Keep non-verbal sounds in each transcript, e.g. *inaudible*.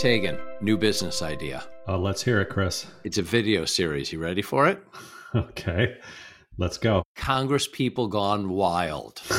Taegan, new business idea. Uh, let's hear it, Chris. It's a video series. You ready for it? *laughs* Okay, let's go. Congress people gone wild. *laughs*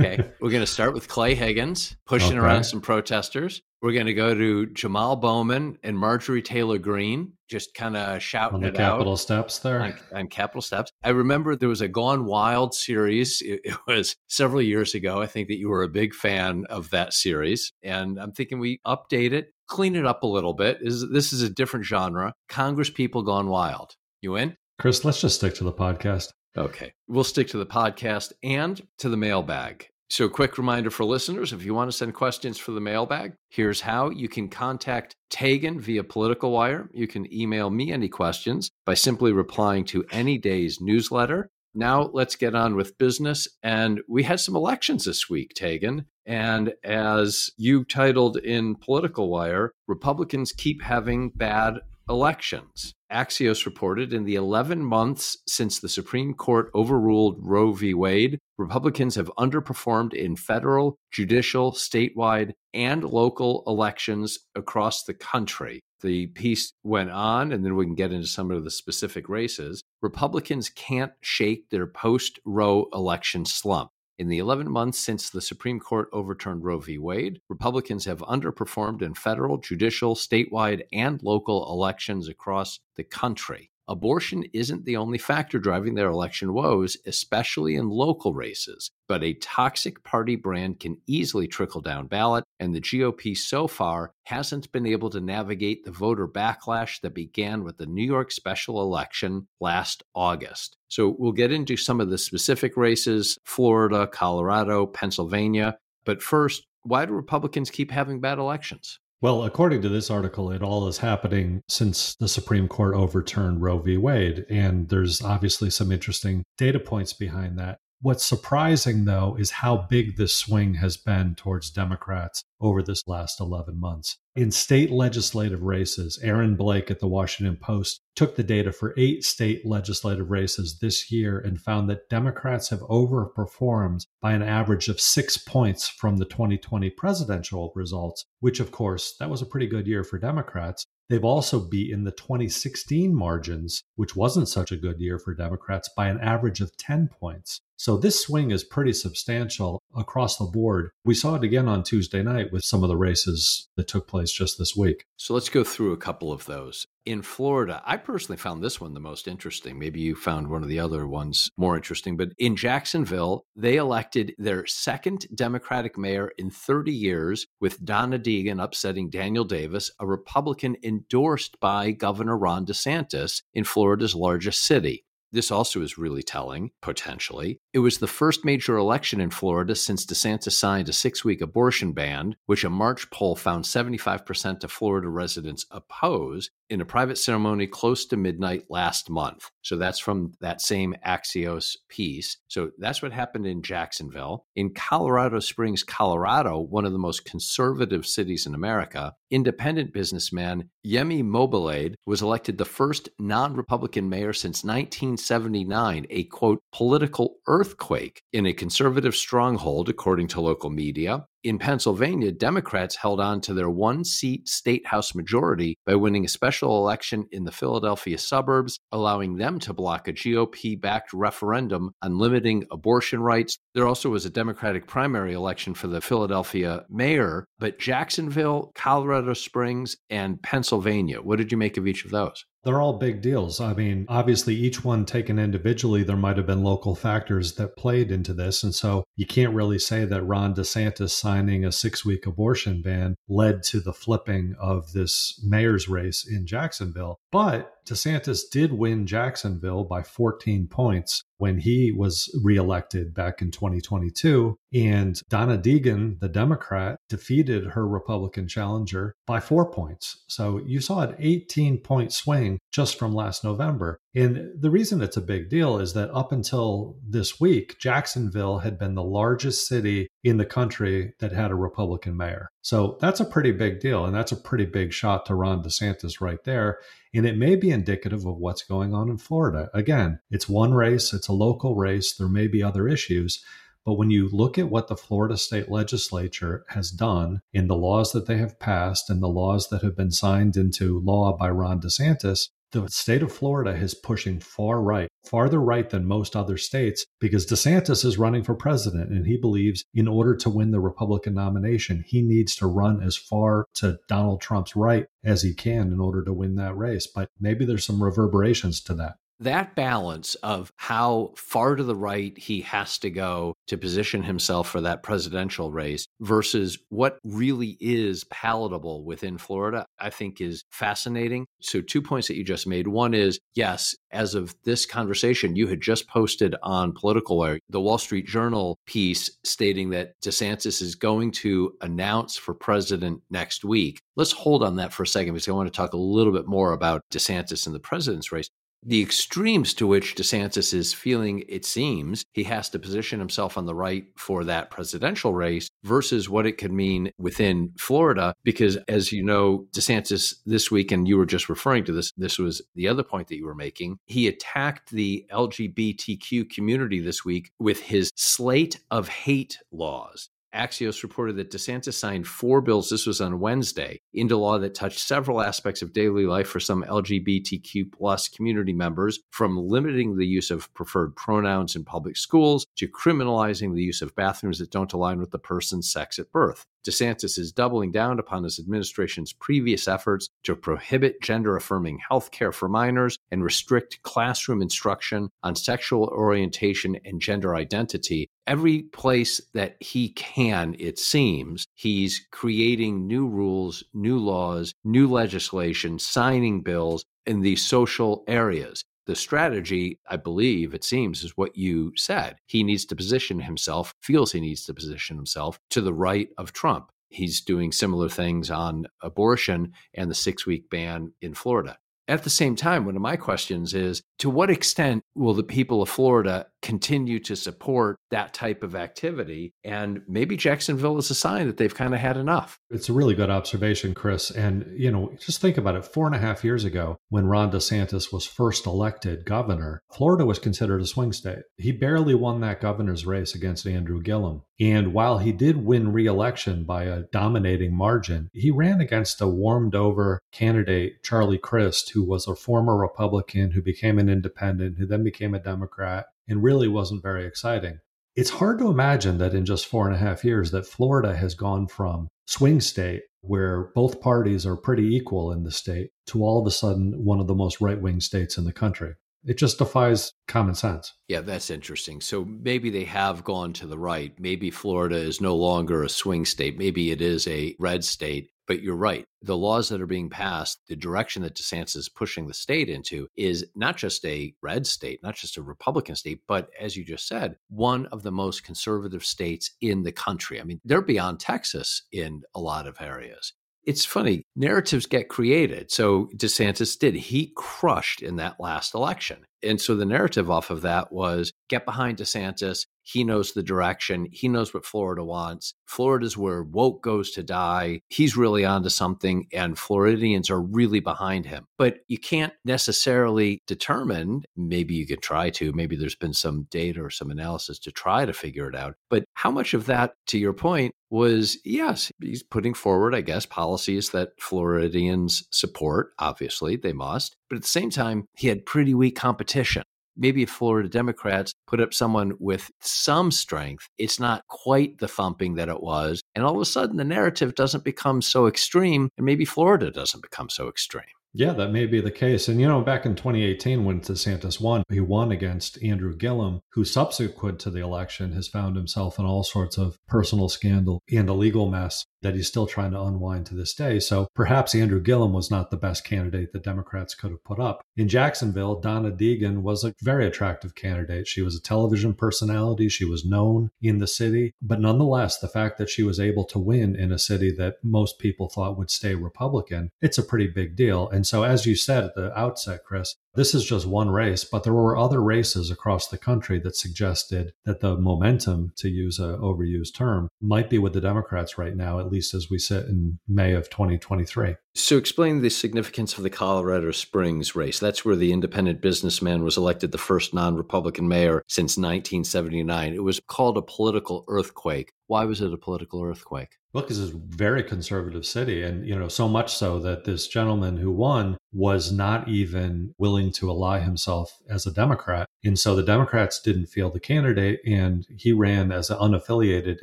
Okay. We're going to start with Clay Higgins pushing Okay. around some protesters. We're going to go to Jamaal Bowman and Marjorie Taylor Greene, just kind of shouting On the it Capitol out. steps there. On, on Capitol Steps. I remember there was a Gone Wild series. It, it was several years ago. I think that you were a big fan of that series. And I'm thinking we update it, clean it up a little bit. Is This is a different genre. Congress people gone wild. You in? Chris, let's just stick to the podcast. Okay. We'll stick to the podcast and to the mailbag. So, quick reminder for listeners if you want to send questions for the mailbag, here's how you can contact Taegan via Political Wire. You can email me any questions by simply replying to any day's newsletter. Now, let's get on with business. And we had some elections this week, Taegan. And as you titled in Political Wire, Republicans keep having bad elections. Axios reported in the 11 months since the Supreme Court overruled Roe v. Wade, Republicans have underperformed in federal, judicial, statewide, and local elections across the country. The piece went on, and then we can get into some of the specific races. Republicans can't shake their post Roe election slump. In the 11 months since the Supreme Court overturned Roe v. Wade, Republicans have underperformed in federal, judicial, statewide, and local elections across the country. Abortion isn't the only factor driving their election woes, especially in local races, but a toxic party brand can easily trickle down ballot, and the GOP so far hasn't been able to navigate the voter backlash that began with the New York special election last August. So we'll get into some of the specific races Florida, Colorado, Pennsylvania. But first, why do Republicans keep having bad elections? Well, according to this article, it all is happening since the Supreme Court overturned Roe v. Wade. And there's obviously some interesting data points behind that. What's surprising, though, is how big this swing has been towards Democrats over this last 11 months. In state legislative races, Aaron Blake at the Washington Post took the data for eight state legislative races this year and found that Democrats have overperformed by an average of six points from the 2020 presidential results, which, of course, that was a pretty good year for Democrats. They've also beaten the 2016 margins, which wasn't such a good year for Democrats, by an average of 10 points. So this swing is pretty substantial across the board. We saw it again on Tuesday night with some of the races that took place just this week. So let's go through a couple of those. In Florida, I personally found this one the most interesting. Maybe you found one of the other ones more interesting, but in Jacksonville, they elected their second Democratic mayor in 30 years, with Donna Deegan upsetting Daniel Davis, a Republican endorsed by Governor Ron DeSantis in Florida's largest city. This also is really telling, potentially. It was the first major election in Florida since DeSantis signed a six week abortion ban, which a March poll found 75% of Florida residents oppose in a private ceremony close to midnight last month. So that's from that same Axios piece. So that's what happened in Jacksonville. In Colorado Springs, Colorado, one of the most conservative cities in America, independent businessman Yemi Mobilade was elected the first non Republican mayor since 1979, a quote, political earthquake in a conservative stronghold, according to local media. In Pennsylvania, Democrats held on to their one seat state house majority by winning a special election in the Philadelphia suburbs, allowing them to block a GOP backed referendum on limiting abortion rights. There also was a Democratic primary election for the Philadelphia mayor, but Jacksonville, Colorado Springs, and Pennsylvania. What did you make of each of those? They're all big deals. I mean, obviously, each one taken individually, there might have been local factors that played into this. And so you can't really say that Ron DeSantis signing a six week abortion ban led to the flipping of this mayor's race in Jacksonville. But DeSantis did win Jacksonville by 14 points when he was reelected back in 2022. And Donna Deegan, the Democrat, defeated her Republican challenger by four points. So you saw an 18 point swing just from last November. And the reason it's a big deal is that up until this week, Jacksonville had been the largest city in the country that had a Republican mayor. So that's a pretty big deal. And that's a pretty big shot to Ron DeSantis right there. And it may be indicative of what's going on in Florida. Again, it's one race, it's a local race, there may be other issues. But when you look at what the Florida state legislature has done in the laws that they have passed and the laws that have been signed into law by Ron DeSantis, the state of Florida is pushing far right, farther right than most other states, because DeSantis is running for president. And he believes in order to win the Republican nomination, he needs to run as far to Donald Trump's right as he can in order to win that race. But maybe there's some reverberations to that that balance of how far to the right he has to go to position himself for that presidential race versus what really is palatable within Florida, I think is fascinating. So, two points that you just made. One is, yes, as of this conversation, you had just posted on Political Wire the Wall Street Journal piece stating that DeSantis is going to announce for president next week. Let's hold on that for a second because I want to talk a little bit more about DeSantis in the president's race the extremes to which DeSantis is feeling, it seems, he has to position himself on the right for that presidential race versus what it could mean within Florida. Because as you know, DeSantis this week, and you were just referring to this, this was the other point that you were making. He attacked the LGBTQ community this week with his slate of hate laws. Axios reported that DeSantis signed four bills, this was on Wednesday, into law that touched several aspects of daily life for some LGBTQ plus community members, from limiting the use of preferred pronouns in public schools to criminalizing the use of bathrooms that don't align with the person's sex at birth. DeSantis is doubling down upon his administration's previous efforts to prohibit gender affirming health care for minors and restrict classroom instruction on sexual orientation and gender identity. Every place that he can, it seems, he's creating new rules, new laws, new legislation, signing bills in these social areas the strategy, I believe, it seems, is what you said. He needs to position himself, feels he needs to position himself to the right of Trump. He's doing similar things on abortion and the six week ban in Florida. At the same time, one of my questions is to what extent will the people of Florida continue to support that type of activity? And maybe Jacksonville is a sign that they've kind of had enough. It's a really good observation, Chris. And, you know, just think about it. Four and a half years ago, when Ron DeSantis was first elected governor, Florida was considered a swing state. He barely won that governor's race against Andrew Gillum. And while he did win re election by a dominating margin, he ran against a warmed over candidate, Charlie Crist, who was a former Republican who became an independent, who then became a Democrat, and really wasn't very exciting. It's hard to imagine that in just four and a half years that Florida has gone from swing state where both parties are pretty equal in the state to all of a sudden one of the most right wing states in the country. It just defies common sense. Yeah, that's interesting. So maybe they have gone to the right. Maybe Florida is no longer a swing state. Maybe it is a red state. But you're right. The laws that are being passed, the direction that DeSantis is pushing the state into is not just a red state, not just a Republican state, but as you just said, one of the most conservative states in the country. I mean, they're beyond Texas in a lot of areas it's funny, narratives get created. So DeSantis did. He crushed in that last election. And so the narrative off of that was get behind DeSantis. He knows the direction. He knows what Florida wants. Florida's where woke goes to die. He's really onto something, and Floridians are really behind him. But you can't necessarily determine, maybe you could try to, maybe there's been some data or some analysis to try to figure it out. But how much of that, to your point, was yes, he's putting forward, I guess, policies that Floridians support. Obviously, they must. But at the same time, he had pretty weak competition. Maybe if Florida Democrats put up someone with some strength, it's not quite the thumping that it was. And all of a sudden, the narrative doesn't become so extreme, and maybe Florida doesn't become so extreme. Yeah, that may be the case. And, you know, back in 2018, when DeSantis won, he won against Andrew Gillum, who subsequent to the election has found himself in all sorts of personal scandal and a legal mess that he's still trying to unwind to this day. So perhaps Andrew Gillum was not the best candidate the Democrats could have put up. In Jacksonville, Donna Deegan was a very attractive candidate. She was a television personality, she was known in the city. But nonetheless, the fact that she was able to win in a city that most people thought would stay Republican, it's a pretty big deal. And so, as you said at the outset, Chris, this is just one race, but there were other races across the country that suggested that the momentum, to use an overused term, might be with the Democrats right now, at least as we sit in May of 2023. So, explain the significance of the Colorado Springs race. That's where the independent businessman was elected the first non Republican mayor since 1979. It was called a political earthquake. Why was it a political earthquake? Well, because it's a very conservative city. And, you know, so much so that this gentleman who won was not even willing to ally himself as a Democrat. And so the Democrats didn't feel the candidate, and he ran as an unaffiliated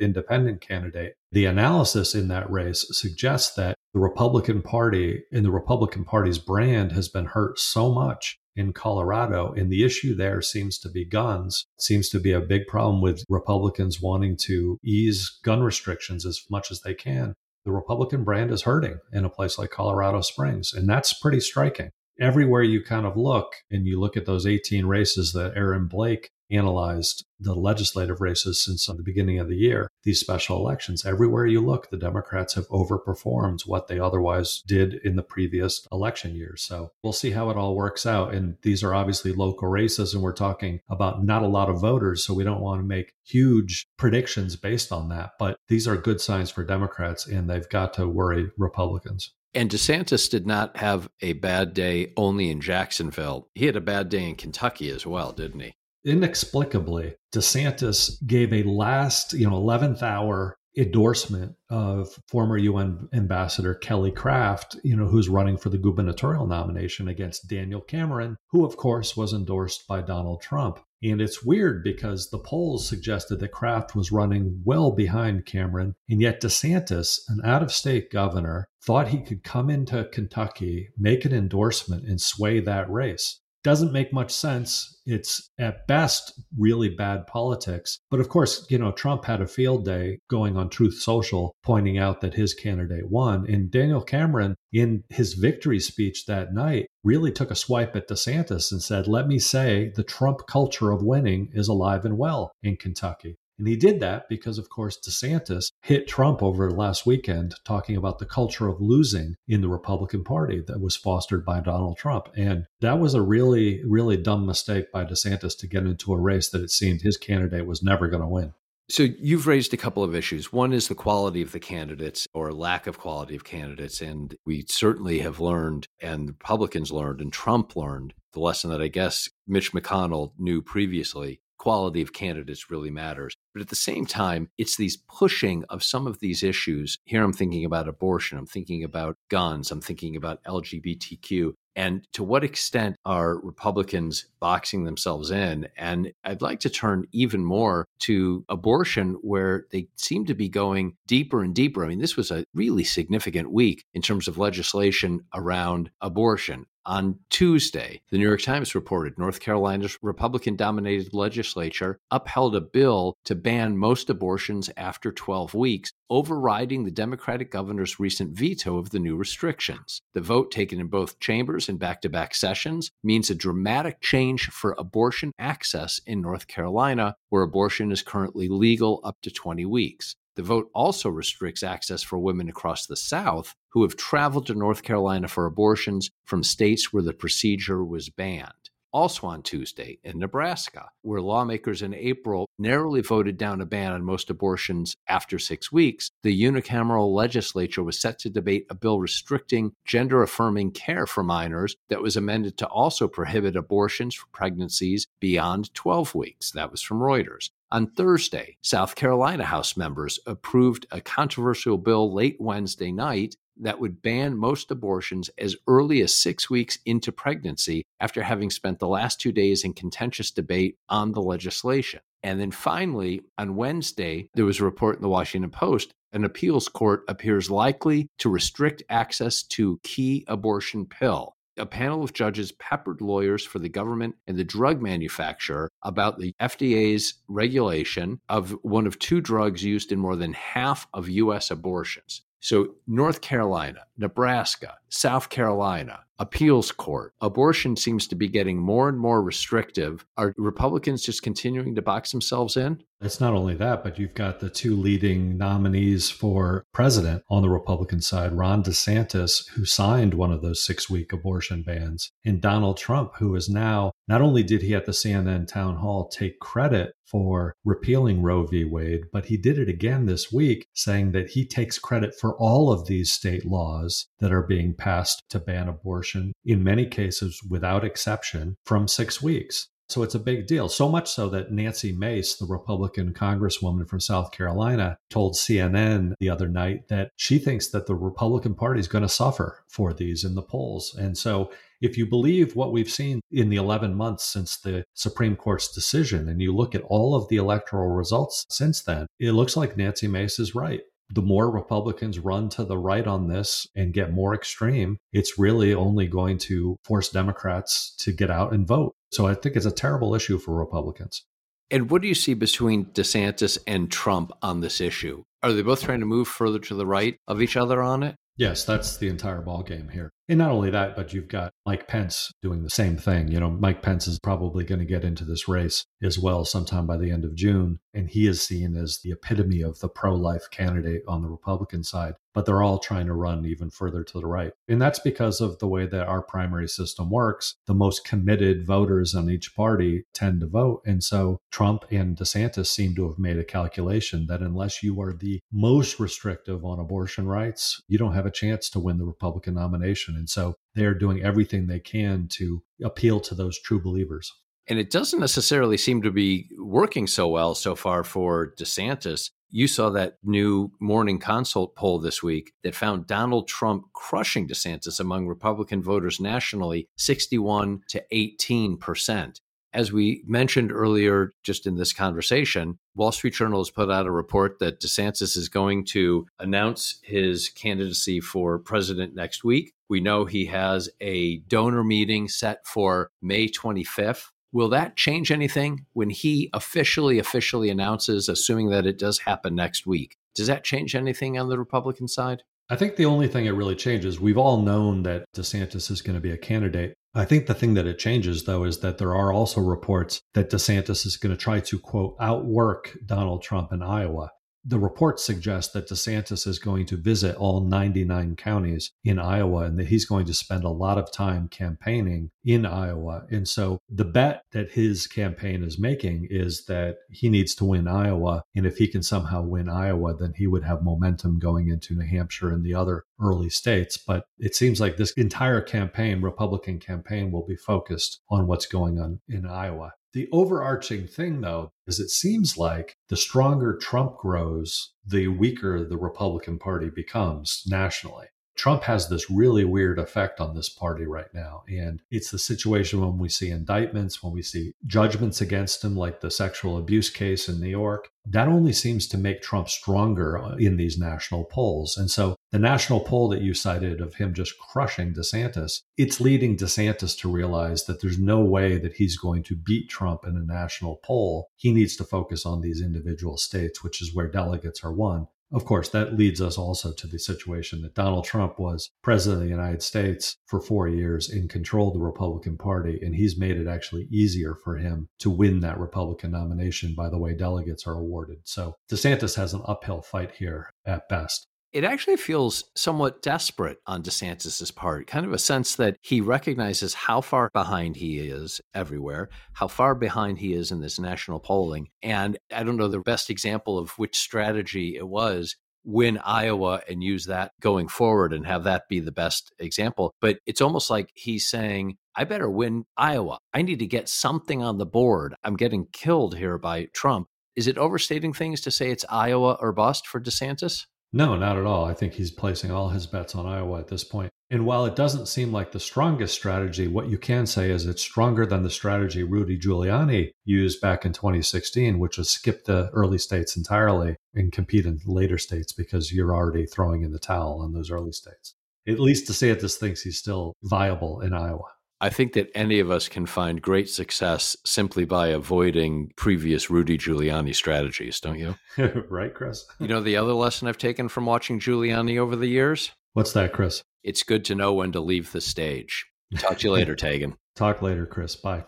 independent candidate. The analysis in that race suggests that the Republican Party and the Republican Party's brand has been hurt so much in Colorado. And the issue there seems to be guns. Seems to be a big problem with Republicans wanting to ease gun restrictions as much as they can. The Republican brand is hurting in a place like Colorado Springs. And that's pretty striking. Everywhere you kind of look and you look at those 18 races that Aaron Blake analyzed the legislative races since the beginning of the year, these special elections. Everywhere you look, the Democrats have overperformed what they otherwise did in the previous election year. So we'll see how it all works out. And these are obviously local races, and we're talking about not a lot of voters. So we don't want to make huge predictions based on that. But these are good signs for Democrats, and they've got to worry Republicans. And DeSantis did not have a bad day only in Jacksonville. He had a bad day in Kentucky as well, didn't he? Inexplicably, DeSantis gave a last, you know, 11th hour endorsement of former UN ambassador Kelly Craft, you know, who's running for the gubernatorial nomination against Daniel Cameron, who of course was endorsed by Donald Trump. And it's weird because the polls suggested that Craft was running well behind Cameron, and yet DeSantis, an out of state governor, thought he could come into Kentucky, make an endorsement, and sway that race doesn't make much sense. It's at best really bad politics. But of course, you know, Trump had a field day going on Truth Social pointing out that his candidate won. And Daniel Cameron, in his victory speech that night, really took a swipe at DeSantis and said, Let me say the Trump culture of winning is alive and well in Kentucky. And he did that because, of course, DeSantis hit Trump over last weekend talking about the culture of losing in the Republican Party that was fostered by Donald Trump. And that was a really, really dumb mistake by DeSantis to get into a race that it seemed his candidate was never going to win. So you've raised a couple of issues. One is the quality of the candidates or lack of quality of candidates. And we certainly have learned, and Republicans learned, and Trump learned the lesson that I guess Mitch McConnell knew previously quality of candidates really matters. But at the same time, it's these pushing of some of these issues. Here I'm thinking about abortion, I'm thinking about guns, I'm thinking about LGBTQ. And to what extent are Republicans boxing themselves in? And I'd like to turn even more to abortion, where they seem to be going deeper and deeper. I mean, this was a really significant week in terms of legislation around abortion. On Tuesday, the New York Times reported North Carolina's Republican dominated legislature upheld a bill to ban most abortions after 12 weeks, overriding the Democratic governor's recent veto of the new restrictions. The vote, taken in both chambers in back to back sessions, means a dramatic change for abortion access in North Carolina, where abortion is currently legal up to 20 weeks. The vote also restricts access for women across the South who have traveled to North Carolina for abortions from states where the procedure was banned. Also on Tuesday in Nebraska, where lawmakers in April narrowly voted down a ban on most abortions after six weeks, the unicameral legislature was set to debate a bill restricting gender affirming care for minors that was amended to also prohibit abortions for pregnancies beyond 12 weeks. That was from Reuters. On Thursday, South Carolina House members approved a controversial bill late Wednesday night that would ban most abortions as early as six weeks into pregnancy after having spent the last two days in contentious debate on the legislation. And then finally, on Wednesday, there was a report in the Washington Post an appeals court appears likely to restrict access to key abortion pill a panel of judges peppered lawyers for the government and the drug manufacturer about the FDA's regulation of one of two drugs used in more than half of U.S. abortions. So, North Carolina, Nebraska, South Carolina, appeals court, abortion seems to be getting more and more restrictive. Are Republicans just continuing to box themselves in? It's not only that, but you've got the two leading nominees for president on the Republican side Ron DeSantis, who signed one of those six week abortion bans, and Donald Trump, who is now not only did he at the CNN town hall take credit for repealing Roe v. Wade, but he did it again this week, saying that he takes credit for all of these state laws that are being passed to ban abortion, in many cases without exception, from six weeks. So it's a big deal. So much so that Nancy Mace, the Republican congresswoman from South Carolina, told CNN the other night that she thinks that the Republican Party is going to suffer for these in the polls. And so if you believe what we've seen in the 11 months since the Supreme Court's decision, and you look at all of the electoral results since then, it looks like Nancy Mace is right the more Republicans run to the right on this and get more extreme, it's really only going to force Democrats to get out and vote. So I think it's a terrible issue for Republicans. And what do you see between DeSantis and Trump on this issue? Are they both trying to move further to the right of each other on it? Yes, that's the entire ballgame here. And not only that, but you've got Mike Pence doing the same thing. You know, Mike Pence is probably going to get into this race as well sometime by the end of June. And he is seen as the epitome of the pro life candidate on the Republican side. But they're all trying to run even further to the right. And that's because of the way that our primary system works. The most committed voters on each party tend to vote. And so Trump and DeSantis seem to have made a calculation that unless you are the most restrictive on abortion rights, you don't have a chance to win the Republican nomination. And so they're doing everything they can to appeal to those true believers. And it doesn't necessarily seem to be working so well so far for DeSantis. You saw that new morning consult poll this week that found Donald Trump crushing DeSantis among Republican voters nationally 61 to 18 percent. As we mentioned earlier, just in this conversation, Wall Street Journal has put out a report that DeSantis is going to announce his candidacy for president next week. We know he has a donor meeting set for May 25th. Will that change anything when he officially, officially announces, assuming that it does happen next week? Does that change anything on the Republican side? I think the only thing it really changes, we've all known that DeSantis is going to be a candidate. I think the thing that it changes, though, is that there are also reports that DeSantis is going to try to, quote, outwork Donald Trump in Iowa the reports suggest that DeSantis is going to visit all 99 counties in Iowa and that he's going to spend a lot of time campaigning in Iowa. And so the bet that his campaign is making is that he needs to win Iowa. And if he can somehow win Iowa, then he would have momentum going into New Hampshire and the other early states. But it seems like this entire campaign, Republican campaign, will be focused on what's going on in Iowa. The overarching thing, though, is it seems like the stronger Trump grows, the weaker the Republican Party becomes nationally. Trump has this really weird effect on this party right now. And it's the situation when we see indictments, when we see judgments against him, like the sexual abuse case in New York. That only seems to make Trump stronger uh, in these national polls. And so the national poll that you cited of him just crushing DeSantis, it's leading DeSantis to realize that there's no way that he's going to beat Trump in a national poll. He needs to focus on these individual states, which is where delegates are won. Of course, that leads us also to the situation that Donald Trump was president of the United States for four years and controlled the Republican Party. And he's made it actually easier for him to win that Republican nomination by the way delegates are awarded. So DeSantis has an uphill fight here at best. It actually feels somewhat desperate on DeSantis's part, kind of a sense that he recognizes how far behind he is everywhere, how far behind he is in this national polling. And I don't know the best example of which strategy it was win Iowa and use that going forward and have that be the best example. But it's almost like he's saying, I better win Iowa. I need to get something on the board. I'm getting killed here by Trump. Is it overstating things to say it's Iowa or bust for DeSantis? No, not at all. I think he's placing all his bets on Iowa at this point. And while it doesn't seem like the strongest strategy, what you can say is it's stronger than the strategy Rudy Giuliani used back in 2016, which was skip the early states entirely and compete in later states because you're already throwing in the towel on those early states. At least DeSantis thinks he's still viable in Iowa. I think that any of us can find great success simply by avoiding previous Rudy Giuliani strategies, don't you? *laughs* right, Chris? you know, the other lesson I've taken from watching Giuliani over the years? What's that, Chris? It's good to know when to leave the stage. Talk to you later, *laughs* Taegan. Talk later, Chris. Bye.